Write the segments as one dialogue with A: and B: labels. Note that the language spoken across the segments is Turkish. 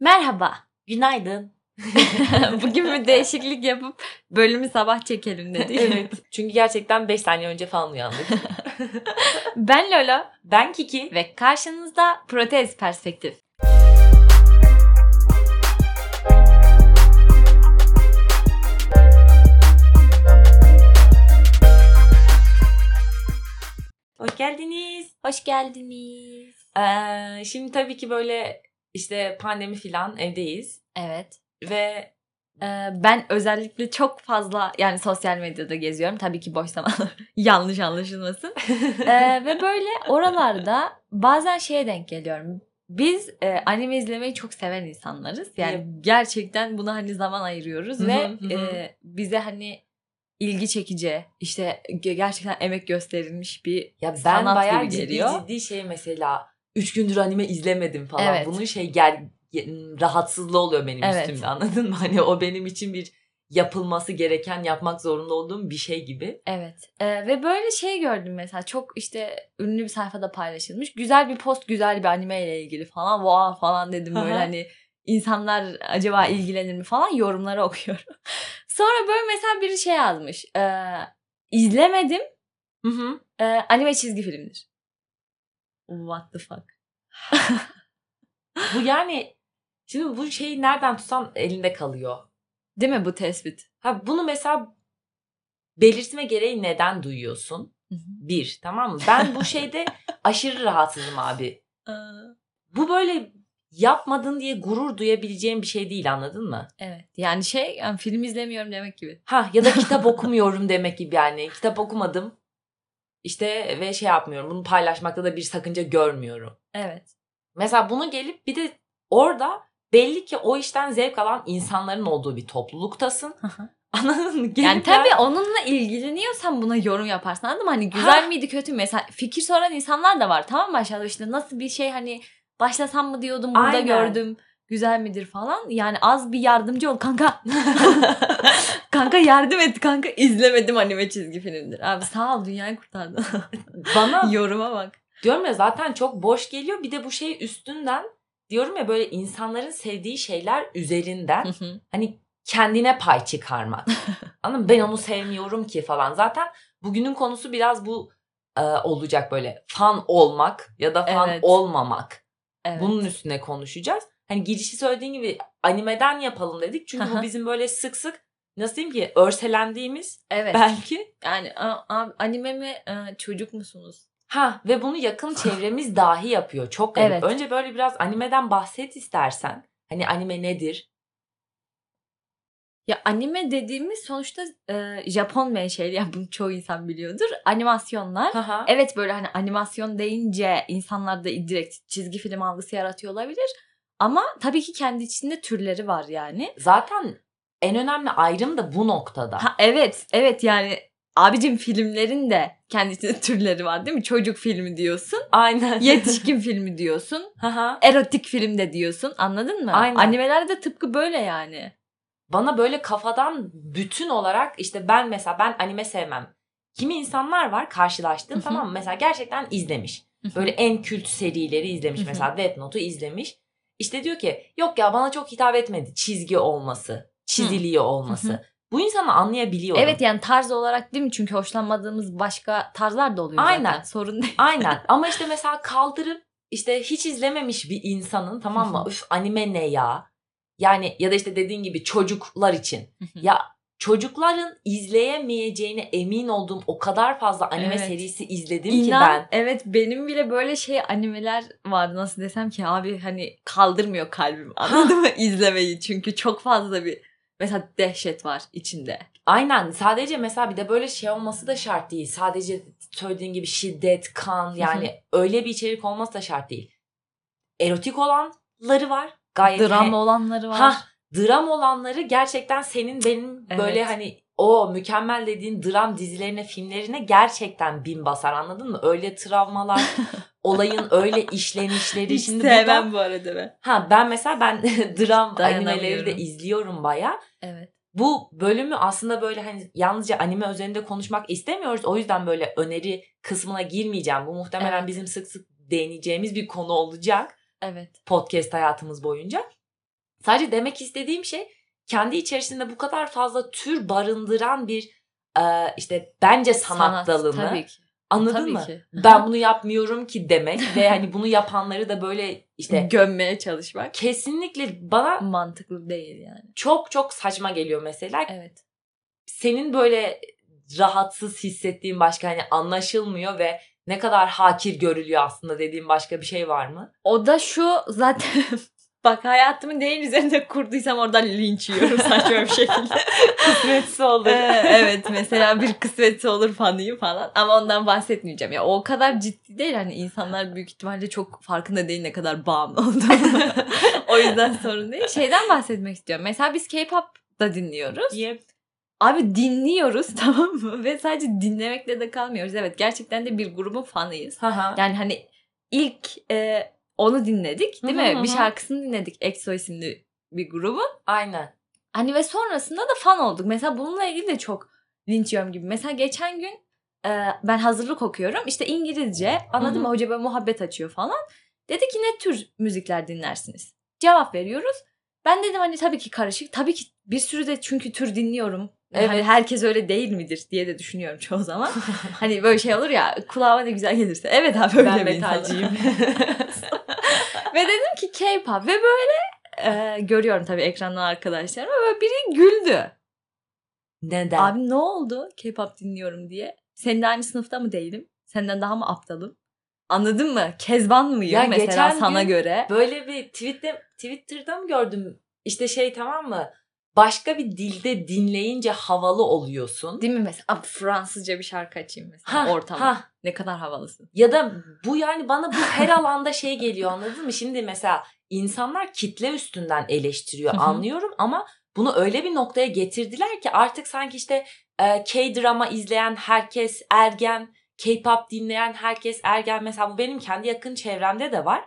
A: Merhaba.
B: Günaydın.
A: Bugün bir değişiklik yapıp bölümü sabah çekelim dedik.
B: evet. Çünkü gerçekten 5 saniye önce falan uyandık.
A: Ben Lola
B: ben Kiki.
A: ve karşınızda Protez Perspektif.
B: Hoş geldiniz.
A: Hoş geldiniz.
B: Ee, şimdi tabii ki böyle işte pandemi filan evdeyiz.
A: Evet.
B: Ve
A: Ee, ben özellikle çok fazla yani sosyal medyada geziyorum. Tabii ki boş zamanlar yanlış anlaşılmasın. Ee, ve böyle oralarda bazen şeye denk geliyorum. Biz e, anime izlemeyi çok seven insanlarız. Yani gerçekten buna hani zaman ayırıyoruz ve e, bize hani ilgi çekici, işte ge- gerçekten emek gösterilmiş bir
B: ya ben
A: sanat
B: bayağı
A: gibi
B: ciddi
A: geliyor.
B: ciddi şey mesela 3 gündür anime izlemedim falan.
A: Evet.
B: Bunun şey gel rahatsızlığı oluyor benim
A: Evet.
B: üstümde anladın mı? Hani o benim için bir yapılması gereken, yapmak zorunda olduğum bir şey gibi.
A: Evet. Ee, ve böyle şey gördüm mesela çok işte ünlü bir sayfada paylaşılmış. Güzel bir post, güzel bir anime ile ilgili falan. Vaa falan dedim böyle hani insanlar acaba ilgilenir mi falan yorumları okuyorum. Sonra böyle mesela biri şey yazmış. Ee, izlemedim.
B: Hı hı.
A: Ee, anime çizgi filmdir. What the fuck?
B: Bu yani şimdi bu şeyi nereden tutsan elinde kalıyor.
A: Değil mi bu tespit?
B: Ha bunu mesela belirtme gereği neden duyuyorsun? Bir tamam mı? Ben bu şeyde aşırı rahatsızım abi. Bu böyle yapmadın diye gurur duyabileceğim bir şey değil anladın mı?
A: Evet. Yani şey yani film izlemiyorum demek gibi.
B: Ha ya da kitap okumuyorum demek gibi yani. Kitap okumadım. İşte ve şey yapmıyorum. Bunu paylaşmakta da bir sakınca görmüyorum.
A: Evet.
B: Mesela bunu gelip bir de orada belli ki o işten zevk alan insanların olduğu bir topluluktasın. Anladın mı? Gelip
A: Yani tabii onunla ilgileniyorsan buna yorum yaparsın anladın mı? Hani güzel
B: Ha.
A: miydi kötü mü? Mesela fikir soran insanlar da var tamam mı aşağıda işte nasıl bir şey hani başlasam mı diyordum burada
B: Aynen.
A: gördüm güzel midir falan. Yani az bir yardımcı ol kanka. kanka yardım et kanka izlemedim anime çizgi filmdir. Abi sağ ol dünyayı kurtardın.
B: Bana
A: Yoruma bak.
B: Diyorum ya zaten çok boş geliyor. Bir de bu şey üstünden diyorum ya böyle insanların sevdiği şeyler üzerinden hani kendine pay çıkarmak. Anladın mı? Ben onu sevmiyorum ki falan. Zaten bugünün konusu biraz bu e, olacak böyle fan olmak ya da fan
A: Evet.
B: olmamak.
A: evet.
B: Bunun üstüne konuşacağız. Hani girişi söylediğin gibi animeden yapalım dedik. Çünkü bu bizim böyle sık sık nasıl diyeyim ki örselendiğimiz
A: evet.
B: belki.
A: Yani a- a- anime mi e, çocuk musunuz?
B: Ha ve bunu yakın çevremiz dahi yapıyor. Çok garip.
A: Evet.
B: Önce böyle biraz animeden bahset istersen. Hani anime nedir?
A: Ya anime dediğimiz sonuçta e, Japon menşeli ya bunu çoğu insan biliyordur. Animasyonlar.
B: Haha.
A: Evet böyle hani animasyon deyince insanlarda direkt çizgi film algısı yaratıyor olabilir. Ama tabii ki kendi içinde türleri var yani.
B: Zaten en önemli ayrım da bu noktada.
A: Ha evet evet yani abicim filmlerin de kendi içinde türleri var değil mi? Çocuk filmi diyorsun.
B: Aynen.
A: Yetişkin filmi diyorsun. Erotik film de diyorsun. Anladın mı?
B: Aynen.
A: Animeler de tıpkı böyle yani.
B: Bana böyle kafadan bütün olarak işte ben mesela ben anime sevmem. Kimi insanlar var karşılaştığım tamam mı? Mesela gerçekten izlemiş. Böyle en kült serileri izlemiş. Mesela Death Note'u izlemiş. İşte diyor ki yok ya bana çok hitap etmedi çizgi olması, çiziliyor olması. Bu insanı anlayabiliyorum.
A: Evet yani tarz olarak değil mi? Çünkü hoşlanmadığımız başka tarzlar da oluyor
B: Aynen.
A: zaten. Sorun değil.
B: Aynen ama işte mesela kaldırıp işte hiç izlememiş bir insanın tamam mı? Üf anime ne ya? Yani ya da işte dediğin gibi çocuklar için. Ya çocukların izleyemeyeceğine emin olduğum o kadar fazla anime
A: Evet.
B: serisi izledim
A: İnan,
B: ki ben.
A: evet benim bile böyle şey animeler var nasıl desem ki abi hani kaldırmıyor kalbim anladın mı izlemeyi çünkü çok fazla bir mesela dehşet var içinde.
B: Aynen sadece mesela bir de böyle şey olması da şart değil. Sadece söylediğin gibi şiddet, kan yani öyle bir içerik olması da şart değil. Erotik olanları var. Gayet
A: Dram olanları var.
B: Ha, dram olanları gerçekten senin benim
A: Evet.
B: böyle hani o mükemmel dediğin dram dizilerine, filmlerine gerçekten bin basar anladın mı? Öyle travmalar, olayın öyle işlenişleri.
A: Hiç
B: Şimdi
A: sevmem
B: burada-
A: bu arada ben.
B: Ha ben mesela ben dram animeleri de izliyorum baya.
A: Evet.
B: Bu bölümü aslında böyle hani yalnızca anime üzerinde konuşmak istemiyoruz. O yüzden böyle öneri kısmına girmeyeceğim. Bu muhtemelen
A: Evet.
B: bizim sık sık değineceğimiz bir konu olacak
A: Evet.
B: podcast hayatımız boyunca. Sadece demek istediğim şey kendi içerisinde bu kadar fazla tür barındıran bir e, işte bence sanat, dalını
A: Tabii ki.
B: anladın
A: Tabii
B: mı?
A: ki.
B: Ben bunu yapmıyorum ki demek ve hani bunu yapanları da böyle işte
A: gömmeye çalışmak
B: kesinlikle bana
A: mantıklı değil yani.
B: çok çok saçma geliyor mesela.
A: Evet.
B: Senin böyle rahatsız hissettiğin başka hani anlaşılmıyor ve ne kadar hakir görülüyor aslında dediğin başka bir şey var mı?
A: O da şu zaten bak hayatımı neyin üzerinde kurduysam oradan linç yiyorum saçma bir şekilde.
B: Kısmetse olur.
A: Ee, evet mesela bir kısmetse olur fanıyım falan ama ondan bahsetmeyeceğim. Ya o kadar ciddi değil hani insanlar büyük ihtimalle çok farkında değil ne kadar bağımlı olduğunu. o yüzden sorun değil. Şeyden bahsetmek istiyorum. Mesela biz K-pop da dinliyoruz.
B: Diye.
A: Abi dinliyoruz tamam mı? Ve sadece dinlemekle de kalmıyoruz. Evet gerçekten de bir grubun fanıyız. Yani hani ilk e, onu dinledik değil
B: Hı hı
A: mi?
B: hı
A: Bir şarkısını dinledik EXO isimli bir grubun.
B: Aynen.
A: Hani ve sonrasında da fan olduk. Mesela bununla ilgili de çok linç yiyorum gibi. Mesela geçen gün e, ben hazırlık okuyorum. İşte İngilizce
B: hı.
A: mı? Hoca böyle muhabbet açıyor falan. Dedi ki ne tür müzikler dinlersiniz? Cevap veriyoruz. Ben dedim hani tabii ki karışık. Tabii ki bir sürü de çünkü tür dinliyorum.
B: Evet.
A: Hani herkes öyle değil midir diye de düşünüyorum çoğu zaman. hani böyle şey olur ya kulağıma ne güzel gelirse. Evet abi öyle
B: ben
A: bir insanım. Ve dedim ki K-pop ve böyle e, görüyorum tabii ekrandan arkadaşlarım ve biri güldü.
B: Neden?
A: Abi ne oldu K-pop dinliyorum diye? Seninle aynı sınıfta mı değilim? Senden daha mı aptalım? Anladın mı? Kezban mıyım
B: Ya
A: mesela sana göre?
B: Böyle bir tweette, Twitter'da mı gördüm? İşte şey tamam mı? Başka bir dilde dinleyince havalı oluyorsun.
A: Değil mi mesela? Fransızca bir şarkı açayım mesela
B: Ha,
A: ortama.
B: ha.
A: Ne kadar havalısın.
B: Ya da bu yani bana bu her alanda şey geliyor anladın mı? Şimdi mesela insanlar kitle üstünden eleştiriyor anlıyorum ama bunu öyle bir noktaya getirdiler ki artık sanki işte e, K-drama izleyen herkes ergen, K-pop dinleyen herkes ergen. Mesela bu benim kendi yakın çevremde de var.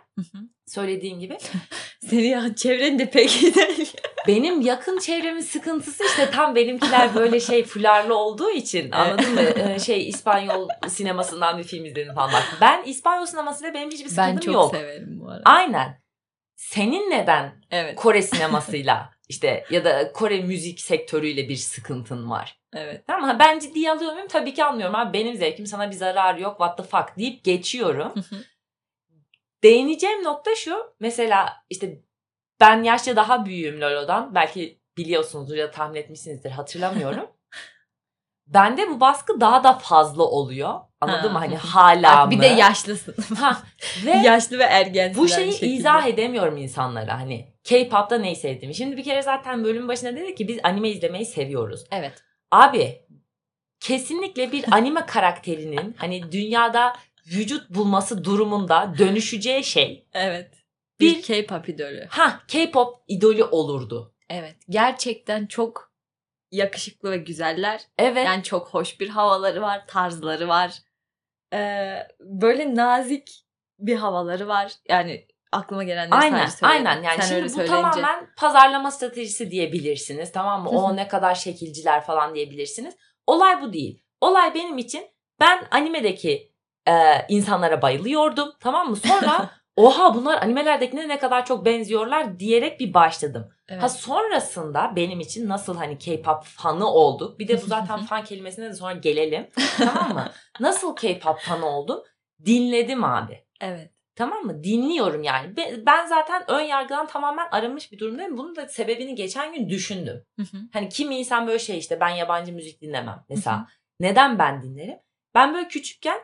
B: Söylediğim gibi.
A: Seni ya çevren de pek iyi değil.
B: Benim yakın çevremin sıkıntısı işte tam benimkiler böyle şey fularlı olduğu için anladın mı? Ee, şey İspanyol sinemasından bir film izledim falan bak. Ben İspanyol sinemasıyla benim hiçbir sıkıntım
A: Ben çok
B: yok.
A: severim bu arada.
B: Aynen. Senin neden
A: Evet.
B: Kore sinemasıyla işte ya da Kore müzik sektörüyle bir sıkıntın var?
A: Evet.
B: Mı? Ben ciddiye alıyor muyum? Tabii ki almıyorum. Abi benim zevkim sana bir zararı yok. What the fuck deyip geçiyorum. Değineceğim nokta şu. Mesela işte ben yaşça daha büyüğüm Lolo'dan. Belki biliyorsunuzdur ya tahmin etmişsinizdir hatırlamıyorum. Bende bu baskı daha da fazla oluyor. Anladın
A: Ha.
B: mı? Hani hala
A: Bak,
B: mı?
A: bir de yaşlısın.
B: Ha, ve
A: Yaşlı ve ergensin.
B: bu şeyi
A: şekilde.
B: izah edemiyorum insanlara. Hani K-pop'ta neyi sevdiğimi. Şimdi bir kere zaten bölüm başında dedik ki biz anime izlemeyi seviyoruz.
A: Evet.
B: Abi kesinlikle bir anime karakterinin hani dünyada vücut bulması durumunda dönüşeceği şey
A: Evet.
B: Bir-
A: Bir K-pop idolü.
B: ha K-pop idolü olurdu.
A: Evet. Gerçekten çok yakışıklı ve güzeller.
B: Evet.
A: Yani çok hoş bir havaları var, tarzları var. Ee, böyle nazik bir havaları var. Yani aklıma gelenleri
B: aynen
A: sadece söyleyeyim.
B: aynen yani
A: Sen
B: şimdi bu
A: söyleyince.
B: tamamen pazarlama stratejisi diyebilirsiniz tamam mı? O ne kadar şekilciler falan diyebilirsiniz. Olay bu değil. Olay benim için ben animedeki e, insanlara bayılıyordum tamam mı? Sonra oha bunlar animelerdekine ne kadar çok benziyorlar diyerek bir başladım.
A: Evet.
B: Ha sonrasında benim için nasıl hani K-pop fanı olduk. Bir de bu zaten fan kelimesine de sonra gelelim. tamam mı? Nasıl K-pop fanı oldum? Dinledim abi.
A: evet.
B: Tamam mı? Dinliyorum yani. Be- Ben zaten ön yargıdan tamamen arınmış bir durumdayım. Bunun da sebebini geçen gün düşündüm. Hani kimi insan böyle şey işte ben yabancı müzik dinlemem. Mesela neden ben dinlerim? Ben böyle küçükken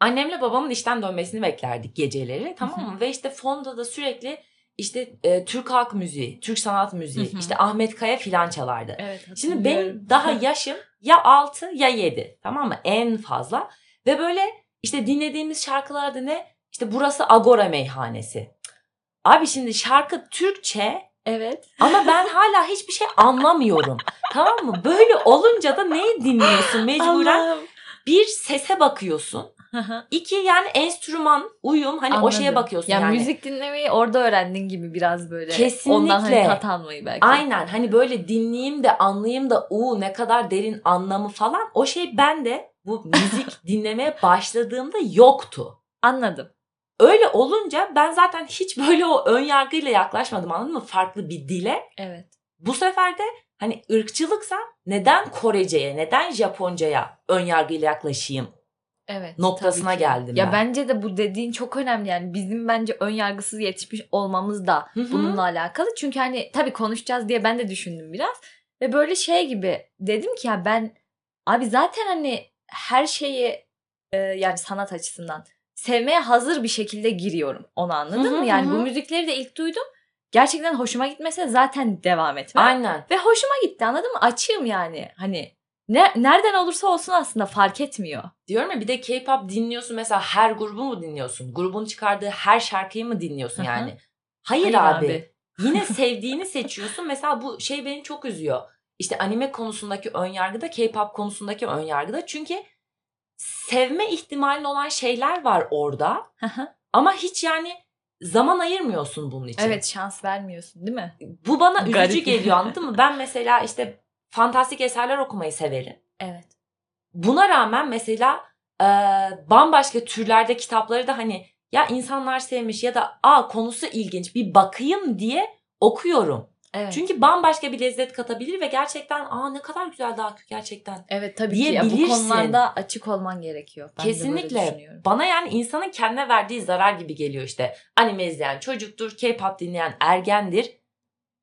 B: annemle babamın işten dönmesini beklerdik geceleri tamam mı? Ve işte fonda da sürekli işte e, Türk halk müziği, Türk sanat müziği,
A: Hı hı.
B: işte Ahmet Kaya filan çalardı.
A: Evet.
B: Şimdi benim daha yaşım ya 6 ya 7 tamam mı en fazla. Ve böyle işte dinlediğimiz şarkılarda ne? İşte burası Agora meyhanesi. Abi şimdi şarkı Türkçe
A: Evet.
B: ama ben hala hiçbir şey anlamıyorum. tamam mı? Böyle olunca da neyi dinliyorsun mecburen?
A: Allah'ım.
B: Bir sese bakıyorsun. İki yani enstrüman, uyum hani o şeye
A: Anladım.
B: bakıyorsun
A: Ya
B: yani.
A: müzik dinlemeyi orada öğrendin gibi biraz böyle.
B: Kesinlikle.
A: Ondan hani tat almayı belki.
B: Aynen hani böyle dinleyeyim de anlayayım da u ne kadar derin anlamı falan o şey bende bu müzik dinlemeye başladığımda yoktu.
A: Anladım.
B: Öyle olunca ben zaten hiç böyle o ön yargıyla yaklaşmadım anladın mı? Farklı bir dile.
A: Evet.
B: Bu sefer de hani ırkçılıksa neden Korece'ye, neden Japonca'ya ön yargıyla yaklaşayım
A: Evet.
B: noktasına geldim
A: Ya
B: ben.
A: bence de bu dediğin çok önemli yani bizim bence ön yargısız yetişmiş olmamız da
B: Hı hı.
A: bununla alakalı. Çünkü hani tabii konuşacağız diye ben de düşündüm biraz. Ve böyle şey gibi dedim ki ya ben abi zaten hani her şeyi e, yani sanat açısından sevmeye hazır bir şekilde giriyorum. Onu anladın
B: Hı hı,
A: mı? Yani bu müzikleri de ilk duydum. Gerçekten hoşuma gitmese zaten devam etmem.
B: Aynen.
A: Ve hoşuma gitti anladın mı? Açığım yani. Hani ne, nereden olursa olsun aslında fark etmiyor.
B: Diyorum ya bir de K-pop dinliyorsun mesela her grubu mu dinliyorsun? Grubun çıkardığı her şarkıyı mı dinliyorsun yani? Hayır,
A: Hayır
B: abi.
A: abi.
B: Yine sevdiğini seçiyorsun. Mesela bu şey beni çok üzüyor. İşte anime konusundaki ön yargıda, K-pop konusundaki ön yargıda. Çünkü sevme ihtimalin olan şeyler var orada. Ama hiç yani zaman ayırmıyorsun bunun için.
A: evet şans vermiyorsun değil mi?
B: Bu bana üzücü
A: Garip.
B: geliyor anladın mı? Ben mesela işte fantastik eserler okumayı severim.
A: Evet.
B: Buna rağmen mesela e, bambaşka türlerde kitapları da hani ya insanlar sevmiş ya da aa konusu ilginç bir bakayım diye okuyorum.
A: Evet.
B: Çünkü bambaşka bir lezzet katabilir ve gerçekten aa ne kadar güzel daha gerçekten.
A: evet tabii ki ya, bu konularda açık olman gerekiyor. Ben
B: Kesinlikle. Bana yani insanın kendine verdiği zarar gibi geliyor işte. Anime izleyen çocuktur, K-pop dinleyen ergendir.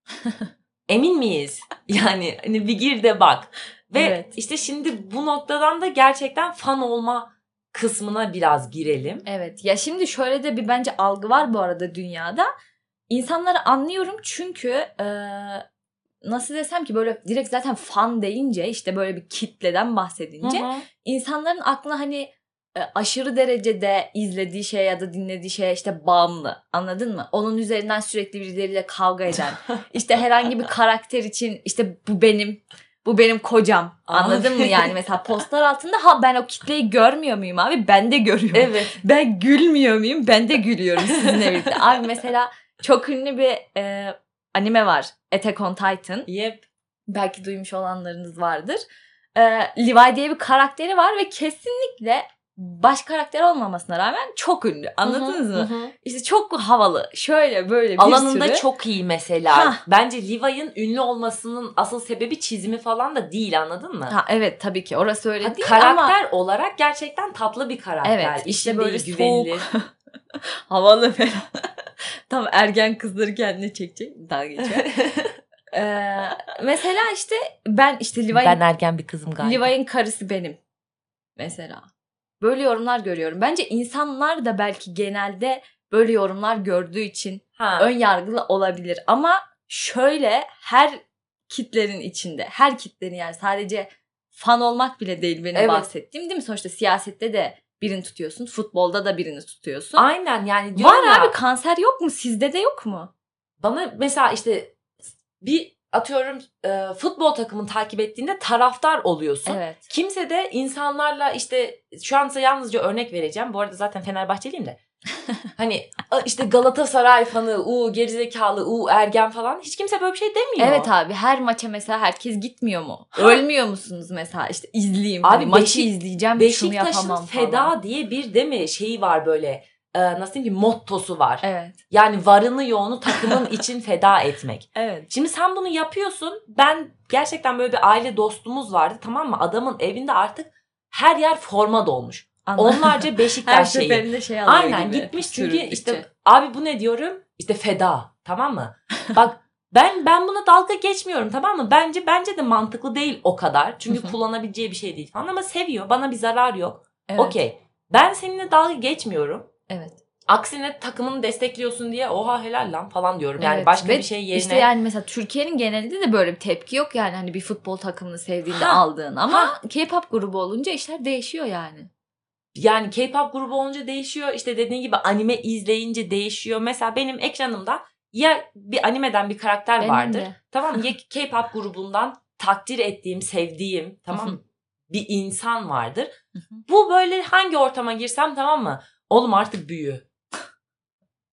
B: Emin miyiz? Yani hani bir gir de bak. Ve
A: Evet.
B: işte şimdi bu noktadan da gerçekten fan olma kısmına biraz girelim.
A: Evet. Ya şimdi şöyle de bir bence algı var bu arada dünyada. İnsanları anlıyorum çünkü e, nasıl desem ki böyle direkt zaten fan deyince işte böyle bir kitleden bahsedince
B: Hı hı.
A: insanların aklına hani aşırı derecede izlediği şey ya da dinlediği şeye işte bağımlı. Anladın mı? Onun üzerinden sürekli birileriyle kavga eden. işte herhangi bir karakter için işte bu benim bu benim kocam. Anladın mı
B: Abi.
A: yani mesela postlar altında ha ben o kitleyi görmüyor muyum abi? Ben de görüyorum.
B: Evet.
A: Ben gülmüyor muyum? Ben de gülüyorum sizinle birlikte. Abi mesela çok ünlü bir e, anime var. Attack on Titan.
B: Yep.
A: Belki duymuş olanlarınız vardır. E, Levi diye bir karakteri var ve kesinlikle baş karakter olmamasına rağmen çok ünlü. Anladınız
B: Hı
A: mı?
B: hı.
A: İşte çok havalı. Şöyle böyle bir
B: Alanında
A: sürü.
B: çok iyi mesela.
A: Hah.
B: Bence Levi'ın ünlü olmasının asıl sebebi çizimi falan da değil anladın mı?
A: Ha, evet tabii ki orası öyle
B: Ha,
A: değil ama
B: karakter olarak gerçekten tatlı bir karakter.
A: Evet, işte böyle
B: güvenilir.
A: havalı falan. Tam ergen kızları kendine çekecek. Dalga geçiyor. Ee, mesela işte ben işte Levi'nin
B: ben ergen bir kızım galiba.
A: Levi'nin karısı benim. Mesela. Böyle yorumlar görüyorum. Bence insanlar da belki genelde böyle yorumlar gördüğü için
B: Ha.
A: ön yargılı olabilir. Ama şöyle her kitlerin içinde, her kitlerin yani sadece fan olmak bile değil benim
B: Evet.
A: bahsettiğim değil mi? Sonuçta siyasette de birini tutuyorsun, futbolda da birini tutuyorsun.
B: Aynen yani
A: Var
B: ya,
A: abi kanser yok mu? Sizde de yok mu?
B: bana mesela işte bir atıyorum e, futbol takımını takip ettiğinde taraftar oluyorsun.
A: Evet.
B: Kimse de insanlarla işte şu an size yalnızca örnek vereceğim. Bu arada zaten Fenerbahçeliyim de. hani işte Galatasaray fanı, u gerizekalı, u ergen falan hiç kimse böyle bir şey demiyor.
A: Evet abi her maça mesela herkes gitmiyor mu? Ölmüyor musunuz mesela işte izleyeyim.
B: Abi
A: Abi maçı
B: Beşik-
A: izleyeceğim şunu
B: Beşiktaş'ın
A: yapamam
B: feda
A: falan.
B: diye bir mi şeyi var böyle e, nasıl diyeyim ki mottosu var.
A: Evet.
B: Yani varını yoğunu takımın için feda etmek.
A: Evet.
B: Şimdi sen bunu yapıyorsun. Ben gerçekten böyle bir aile dostumuz vardı tamam mı? Adamın evinde artık her yer forma dolmuş. Onlarca
A: her
B: Beşiktaş şeyi.
A: seferinde şey alıyor
B: Aynen
A: gibi.
B: gitmiş çünkü
A: sürüldükçe.
B: işte abi bu ne diyorum? İşte feda tamam mı? Bak ben ben buna dalga geçmiyorum tamam mı? Bence bence de mantıklı değil o kadar. Çünkü kullanabileceği bir şey değil falan ama seviyor. Bana bir zarar yok.
A: Evet.
B: Okey. Ben seninle dalga geçmiyorum.
A: Evet.
B: Aksine takımını destekliyorsun diye oha helal lan falan diyorum. Yani
A: Evet.
B: başka
A: Ve
B: bir şey yerine.
A: İşte yani mesela Türkiye'nin genelinde de böyle bir tepki yok yani hani bir futbol takımını sevdiğinde
B: Ha.
A: aldığın ama K-pop grubu olunca işler değişiyor yani.
B: yani K-pop grubu olunca değişiyor. İşte dediğin gibi anime izleyince değişiyor. Mesela benim ekranımda ya bir animeden bir karakter
A: Benim
B: vardır.
A: de.
B: Tamam mı? Ya K-pop grubundan takdir ettiğim, sevdiğim tamam mı? bir insan vardır. Bu böyle hangi ortama girsem tamam mı? Oğlum artık büyü.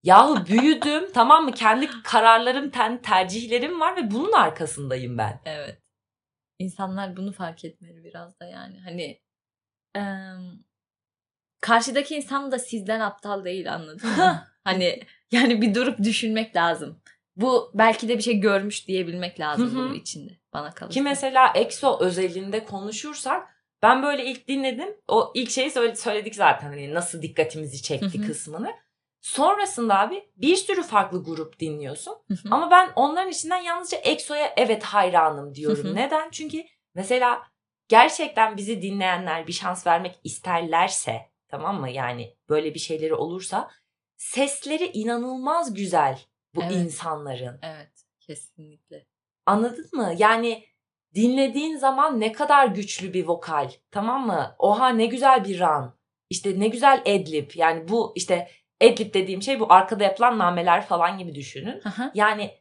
B: Yahu büyüdüm tamam mı? Kendi kararlarım, kendi tercihlerim var ve bunun arkasındayım ben.
A: Evet. İnsanlar bunu fark etmeli biraz da yani. Hani em, karşıdaki insan da sizden aptal değil anladın mı? hani yani bir durup düşünmek lazım. Bu belki de bir şey görmüş diyebilmek lazım bunun içinde bana kalırsa.
B: Ki mesela EXO özelinde konuşursak ben böyle ilk dinledim. O ilk şeyi söyle- söyledik zaten hani nasıl dikkatimizi çekti
A: Hı hı.
B: kısmını. Sonrasında abi bir sürü farklı grup dinliyorsun.
A: Hı hı.
B: Ama ben onların içinden yalnızca EXO'ya evet hayranım diyorum.
A: Hı hı.
B: Neden? Çünkü mesela gerçekten bizi dinleyenler bir şans vermek isterlerse tamam mı? Yani böyle bir şeyleri olursa sesleri inanılmaz güzel bu
A: Evet.
B: insanların.
A: Evet kesinlikle.
B: Anladın mı? Yani dinlediğin zaman ne kadar güçlü bir vokal. Tamam mı? Oha ne güzel bir run. İşte ne güzel adlib. Yani bu işte adlib dediğim şey bu arkada yapılan nameler falan gibi düşünün.
A: Hı.
B: Yani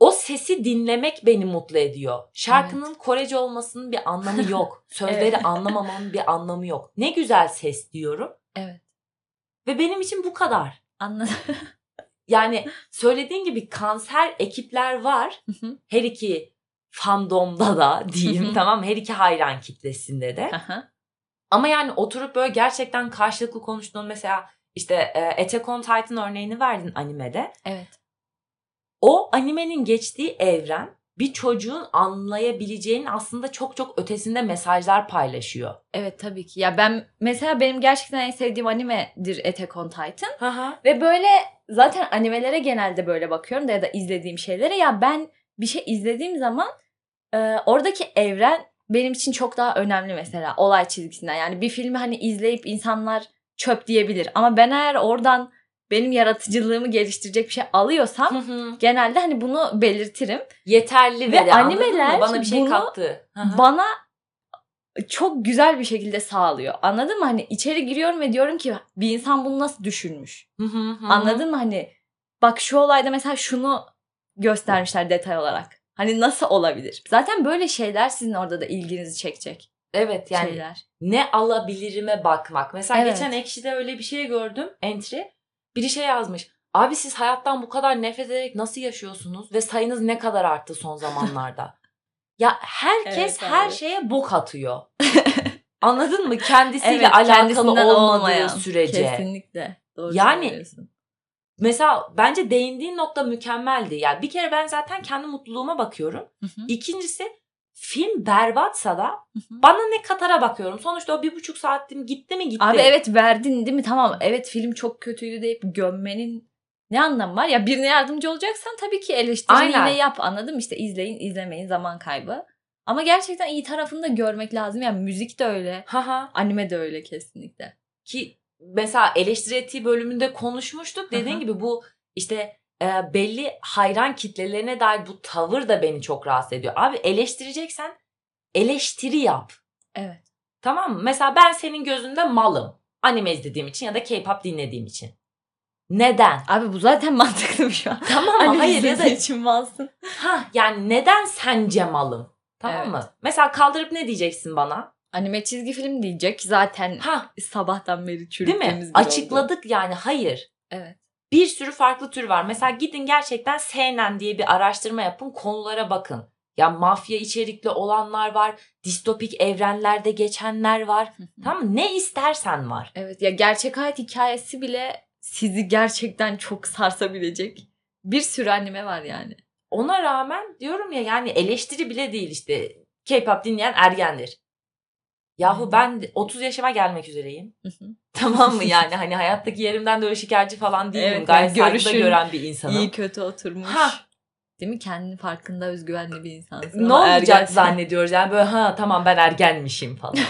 B: o sesi dinlemek beni mutlu ediyor. Şarkının Korece olmasının bir anlamı yok. Sözleri
A: Evet.
B: anlamamamın bir anlamı yok. Ne güzel ses diyorum.
A: Evet
B: Ve benim için bu kadar.
A: anladım.
B: Yani söylediğin gibi kanser ekipler var.
A: Hı hı.
B: Her iki fandomda da diyeyim tamam her iki hayran kitlesinde de. Ama yani oturup böyle gerçekten karşılıklı konuştuğun mesela işte e, Attack on Titan örneğini verdin animede.
A: evet.
B: O animenin geçtiği evren bir çocuğun anlayabileceğinin aslında çok çok ötesinde mesajlar paylaşıyor.
A: Evet tabii ki. Ya ben mesela benim gerçekten en sevdiğim animedir Attack on Titan.
B: Hı.
A: Ve böyle zaten animelere genelde böyle bakıyorum da ya da izlediğim şeylere. Ya ben bir şey izlediğim zaman e, oradaki evren benim için çok daha önemli mesela olay çizgisinden. Yani bir filmi hani izleyip insanlar çöp diyebilir. Ama ben eğer oradan benim yaratıcılığımı geliştirecek bir şey alıyorsam genelde hani bunu belirtirim.
B: Yeterli
A: Ve
B: ve animeler bana bir şey
A: bunu
B: kattı. Hı hı.
A: Bana çok güzel bir şekilde sağlıyor. Anladın mı? Hani içeri giriyorum ve diyorum ki bir insan bunu nasıl düşünmüş?
B: Hı hı hı.
A: Anladın mı? Hani bak şu olayda mesela şunu göstermişler detay olarak. Hani nasıl olabilir? Zaten böyle şeyler sizin orada da ilginizi çekecek
B: Evet yani
A: şeyler.
B: ne alabilirime bakmak. Mesela
A: Evet.
B: geçen Ekşi'de öyle bir şey gördüm. Entry. Biri şey yazmış. Abi siz hayattan bu kadar nefret ederek nasıl yaşıyorsunuz? Ve sayınız ne kadar arttı son zamanlarda? ya herkes
A: Evet
B: her şeye bok atıyor. Anladın mı? Kendisiyle
A: Evet,
B: alakalı olmadığı
A: olmayan.
B: sürece.
A: Kesinlikle. Doğru
B: Yani-
A: söylüyorsun.
B: Mesela bence değindiğin nokta mükemmeldi. Yani bir kere ben zaten kendi mutluluğuma bakıyorum.
A: Hı hı,
B: İkincisi film berbatsa da bana ne katara bakıyorum. Sonuçta o bir buçuk saatim gitti mi gitti.
A: Abi evet verdin değil mi? Tamam evet film çok kötüydü deyip gömmenin ne anlamı var? Ya birine yardımcı olacaksan tabii ki eleştirini
B: Aynen.
A: yine yap anladın mı? İşte izleyin izlemeyin zaman kaybı. Ama gerçekten iyi tarafını da görmek lazım. Yani müzik de öyle.
B: Haha.
A: Anime de öyle kesinlikle.
B: Ki mesela eleştiri ettiği bölümünde konuşmuştuk. Dediğin gibi bu işte e, belli hayran kitlelerine dair bu tavır da beni çok rahatsız ediyor. Abi eleştireceksen eleştiri yap.
A: Evet.
B: Tamam mı? Mesela ben senin gözünde malım. Anime izlediğim için ya da K-pop dinlediğim için. Neden?
A: Abi bu zaten mantıklı bir an.
B: Tamam mı?
A: Anime
B: Hayır ya da
A: için malsın.
B: ha yani neden sence malım? Tamam
A: Evet.
B: mı? Mesela kaldırıp ne diyeceksin bana?
A: Anime çizgi film diyecek. Zaten
B: Ha,
A: sabahtan beri
B: değil
A: çürüttüğümüz
B: mi?
A: bir oldu.
B: Açıkladık yani. Hayır.
A: Evet.
B: bir sürü farklı tür var. Mesela gidin gerçekten CNN diye bir araştırma yapın, konulara bakın. Ya mafya içerikli olanlar var, distopik evrenlerde geçenler var. Tamam mı? Ne istersen var.
A: Evet ya gerçek hayat hikayesi bile sizi gerçekten çok sarsabilecek bir sürü anime var yani.
B: Ona rağmen diyorum ya yani eleştiri bile değil işte. K-pop dinleyen ergendir. Yahu ben de 30 yaşıma gelmek üzereyim. tamam mı yani hani hayattaki yerimden de öyle şikayetçi falan değilim.
A: Evet,
B: Gayet
A: yani
B: saygıda gören bir insanım.
A: İyi kötü oturmuş.
B: Ha.
A: Değil mi? Kendini farkında özgüvenli bir insansın.
B: ne olacak
A: ergensin.
B: zannediyoruz yani böyle ha tamam ben ergenmişim falan.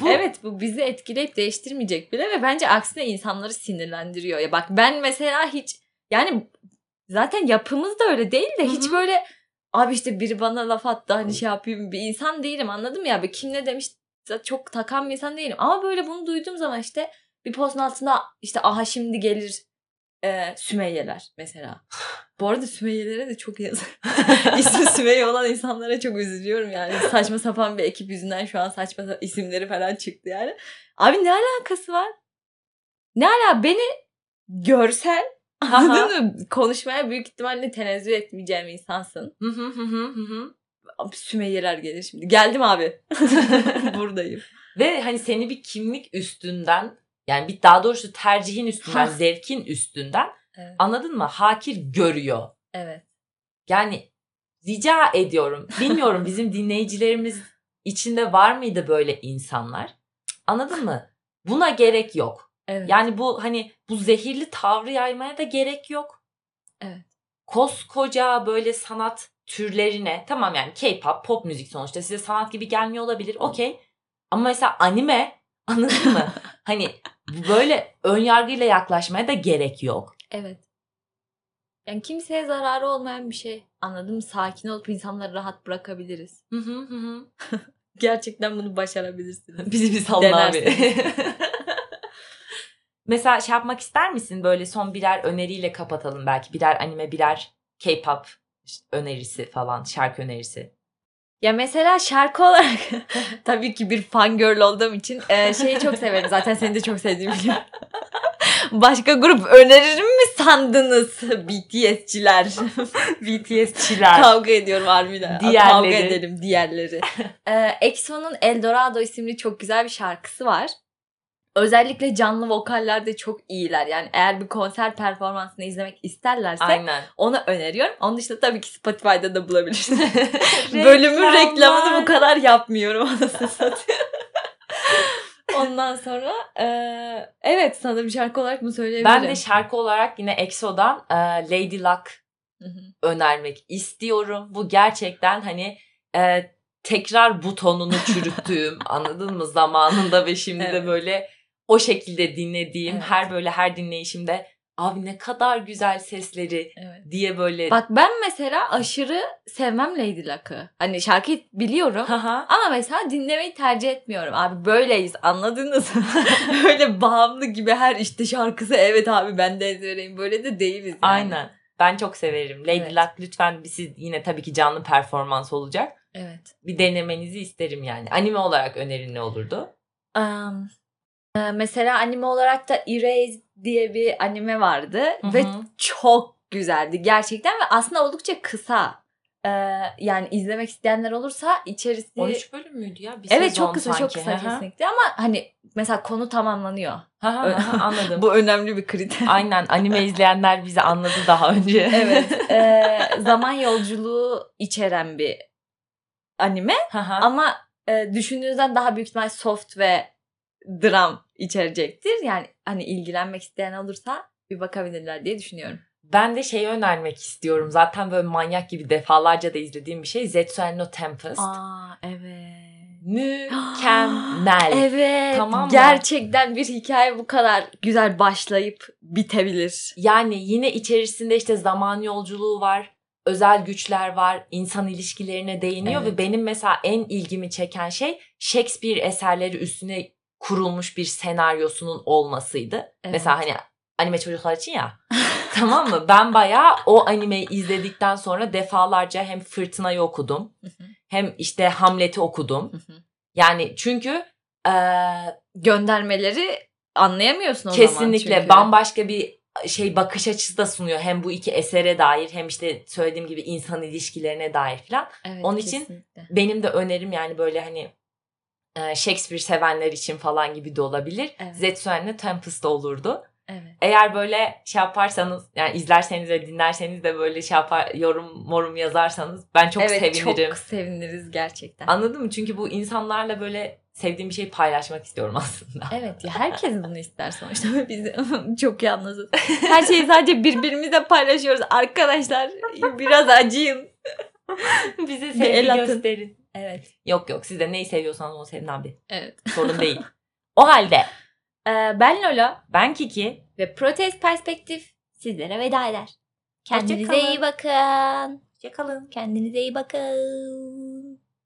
B: Bu-
A: Evet bu bizi etkileyip değiştirmeyecek bile ve bence aksine insanları sinirlendiriyor. Ya bak ben mesela hiç yani zaten yapımız da öyle değil de
B: Hı
A: hiç böyle abi işte biri bana laf attı hani şey yapayım bir insan değilim anladın mı ya? Kim ne demiş çok takan bir insan değilim. Ama böyle bunu duyduğum zaman işte bir postun altında işte aha şimdi gelir e, Sümeyyeler mesela. Bu arada Sümeyyelere de çok yazık. İsmi Sümeyye olan insanlara çok üzülüyorum yani. Saçma sapan bir ekip yüzünden şu an saçma sa- isimleri falan çıktı yani. Abi ne alakası var? Ne ala beni görsen anladın mı? Konuşmaya büyük ihtimalle tenezzül etmeyeceğim insansın.
B: Hı hı hı hı hı hı.
A: Abi Sümeyyeler gelir şimdi. Geldim abi. Buradayım.
B: Ve hani seni bir kimlik üstünden yani bir daha doğrusu tercihin üstünden, zevkin üstünden
A: Evet.
B: anladın mı? Hakir görüyor.
A: evet.
B: Yani rica ediyorum. Bilmiyorum bizim dinleyicilerimiz içinde var mıydı böyle insanlar? Anladın mı? Buna gerek yok.
A: Evet.
B: Yani bu hani bu zehirli tavrı yaymaya da gerek yok.
A: Evet.
B: Koskoca böyle sanat türlerine tamam yani K-pop, pop müzik sonuçta size sanat gibi gelmiyor olabilir. Okey. Ama mesela anime anladın mı? hani böyle ön yargıyla yaklaşmaya da gerek yok.
A: Evet. Yani kimseye zararı olmayan bir şey. Anladın mı? Sakin olup insanları rahat bırakabiliriz.
B: Hı hı hı.
A: Gerçekten bunu başarabilirsiniz.
B: Bizi bir salın abi. Mesela şey yapmak ister misin? Böyle son birer öneriyle kapatalım belki. Birer anime, birer K-pop işte önerisi falan, şarkı önerisi.
A: Ya mesela şarkı olarak tabii ki bir fangirl olduğum için e, şeyi çok severim. Zaten seni de çok sevdiğimi biliyorum. Başka grup öneririm mi sandınız BTS'çiler?
B: BTS'çiler.
A: Kavga ediyorum harbiden.
B: Diğerleri.
A: Kavga edelim diğerleri. ee, EXO'nun Eldorado isimli çok güzel bir şarkısı var. Özellikle canlı vokaller de çok iyiler. Yani eğer bir konser performansını izlemek isterlerse
B: Aynen.
A: onu öneriyorum. Onun dışında tabii ki Spotify'da da bulabilirsiniz. Bölümün reklamını bu kadar yapmıyorum anasını. Ondan sonra eee, evet sanırım şarkı olarak bunu söyleyebilirim.
B: Ben de şarkı olarak yine EXO'dan e, Lady Luck önermek istiyorum. Bu gerçekten hani e, tekrar butonunu çürüttüğüm anladın mı zamanında ve şimdi de
A: Evet.
B: böyle o şekilde dinlediğim
A: Evet.
B: her böyle her dinleyişimde abi ne kadar güzel sesleri
A: Evet.
B: diye böyle
A: Bak ben mesela aşırı sevmem Lady Luck'ı. Hani şarkıyı biliyorum.
B: Haha.
A: Ama mesela dinlemeyi tercih etmiyorum. Abi böyleyiz anladınız mı? Öyle bağımlı gibi her işte şarkısı evet abi ben de ezbereyim. Böyle de değiliz yani.
B: Aynen. Ben çok severim. Lady
A: Evet.
B: Luck lütfen bir siz yine tabii ki canlı performans olacak.
A: Evet.
B: Bir denemenizi isterim yani. Anime olarak önerin ne olurdu?
A: Um, e, mesela anime olarak da Erase diye bir anime vardı.
B: Hı
A: Ve çok güzeldi gerçekten ve aslında oldukça kısa. Ee, yani izlemek isteyenler olursa içerisi
B: 13 bölüm müydü ya? Bir
A: Evet çok kısa çok
B: sanki.
A: kısa
B: Hı hı.
A: kesinlikle ama hani mesela konu tamamlanıyor.
B: Hı hı, hı hı, Anladım.
A: Bu önemli bir kriter.
B: Aynen anime izleyenler bizi anladı daha önce.
A: evet. e, zaman yolculuğu içeren bir anime ama e, düşündüğünüzden daha büyük ihtimal soft ve dram içerecektir. Yani hani ilgilenmek isteyen olursa bir bakabilirler diye düşünüyorum.
B: ben de şeyi önermek istiyorum. Zaten böyle manyak gibi defalarca da izlediğim bir şey. Zetsuel no Tempest.
A: Aa evet.
B: Mükemmel.
A: Evet.
B: Tamam mı?
A: Gerçekten bir hikaye bu kadar güzel başlayıp bitebilir.
B: Yani yine içerisinde işte zaman yolculuğu var. Özel güçler var. insan ilişkilerine değiniyor
A: Evet.
B: ve benim mesela en ilgimi çeken şey Shakespeare eserleri üstüne kurulmuş bir senaryosunun olmasıydı.
A: Evet.
B: Mesela hani anime çocuklar için ya. tamam mı? Ben bayağı o animeyi izledikten sonra defalarca hem Fırtına'yı okudum. Hem işte Hamlet'i okudum. Yani çünkü eee,
A: Göndermeleri anlayamıyorsun o zaman
B: kesinlikle bambaşka bir şey bakış açısı da sunuyor. Hem bu iki esere dair hem işte söylediğim gibi insan ilişkilerine dair falan.
A: Evet,
B: Onun için
A: kesinlikle.
B: Benim de önerim yani böyle hani e, Shakespeare sevenler için falan gibi de olabilir.
A: Evet.
B: Zetsuen'le Tempest olurdu.
A: Evet.
B: Eğer böyle şey yaparsanız yani izlerseniz ve dinlerseniz de böyle şey yapar yorum morum yazarsanız ben çok
A: evet,
B: sevinirim.
A: çok seviniriz gerçekten.
B: Anladın mı? Çünkü bu insanlarla böyle sevdiğim bir şeyi paylaşmak istiyorum aslında.
A: Evet ya herkes bunu ister sonuçta biz çok anladın. Her şeyi sadece birbirimizle paylaşıyoruz. Arkadaşlar biraz acıyın.
B: Bize sevgi gösterin.
A: Evet.
B: Yok yok siz de neyi seviyorsanız onu sevin abi.
A: Evet.
B: Sorun değil. O halde
A: Ee, ben Lola
B: ben Kiki.
A: ve Protest Perspektif sizlere veda eder. Kendinize iyi bakın.
B: Hoşçakalın.
A: Kendinize iyi bakın.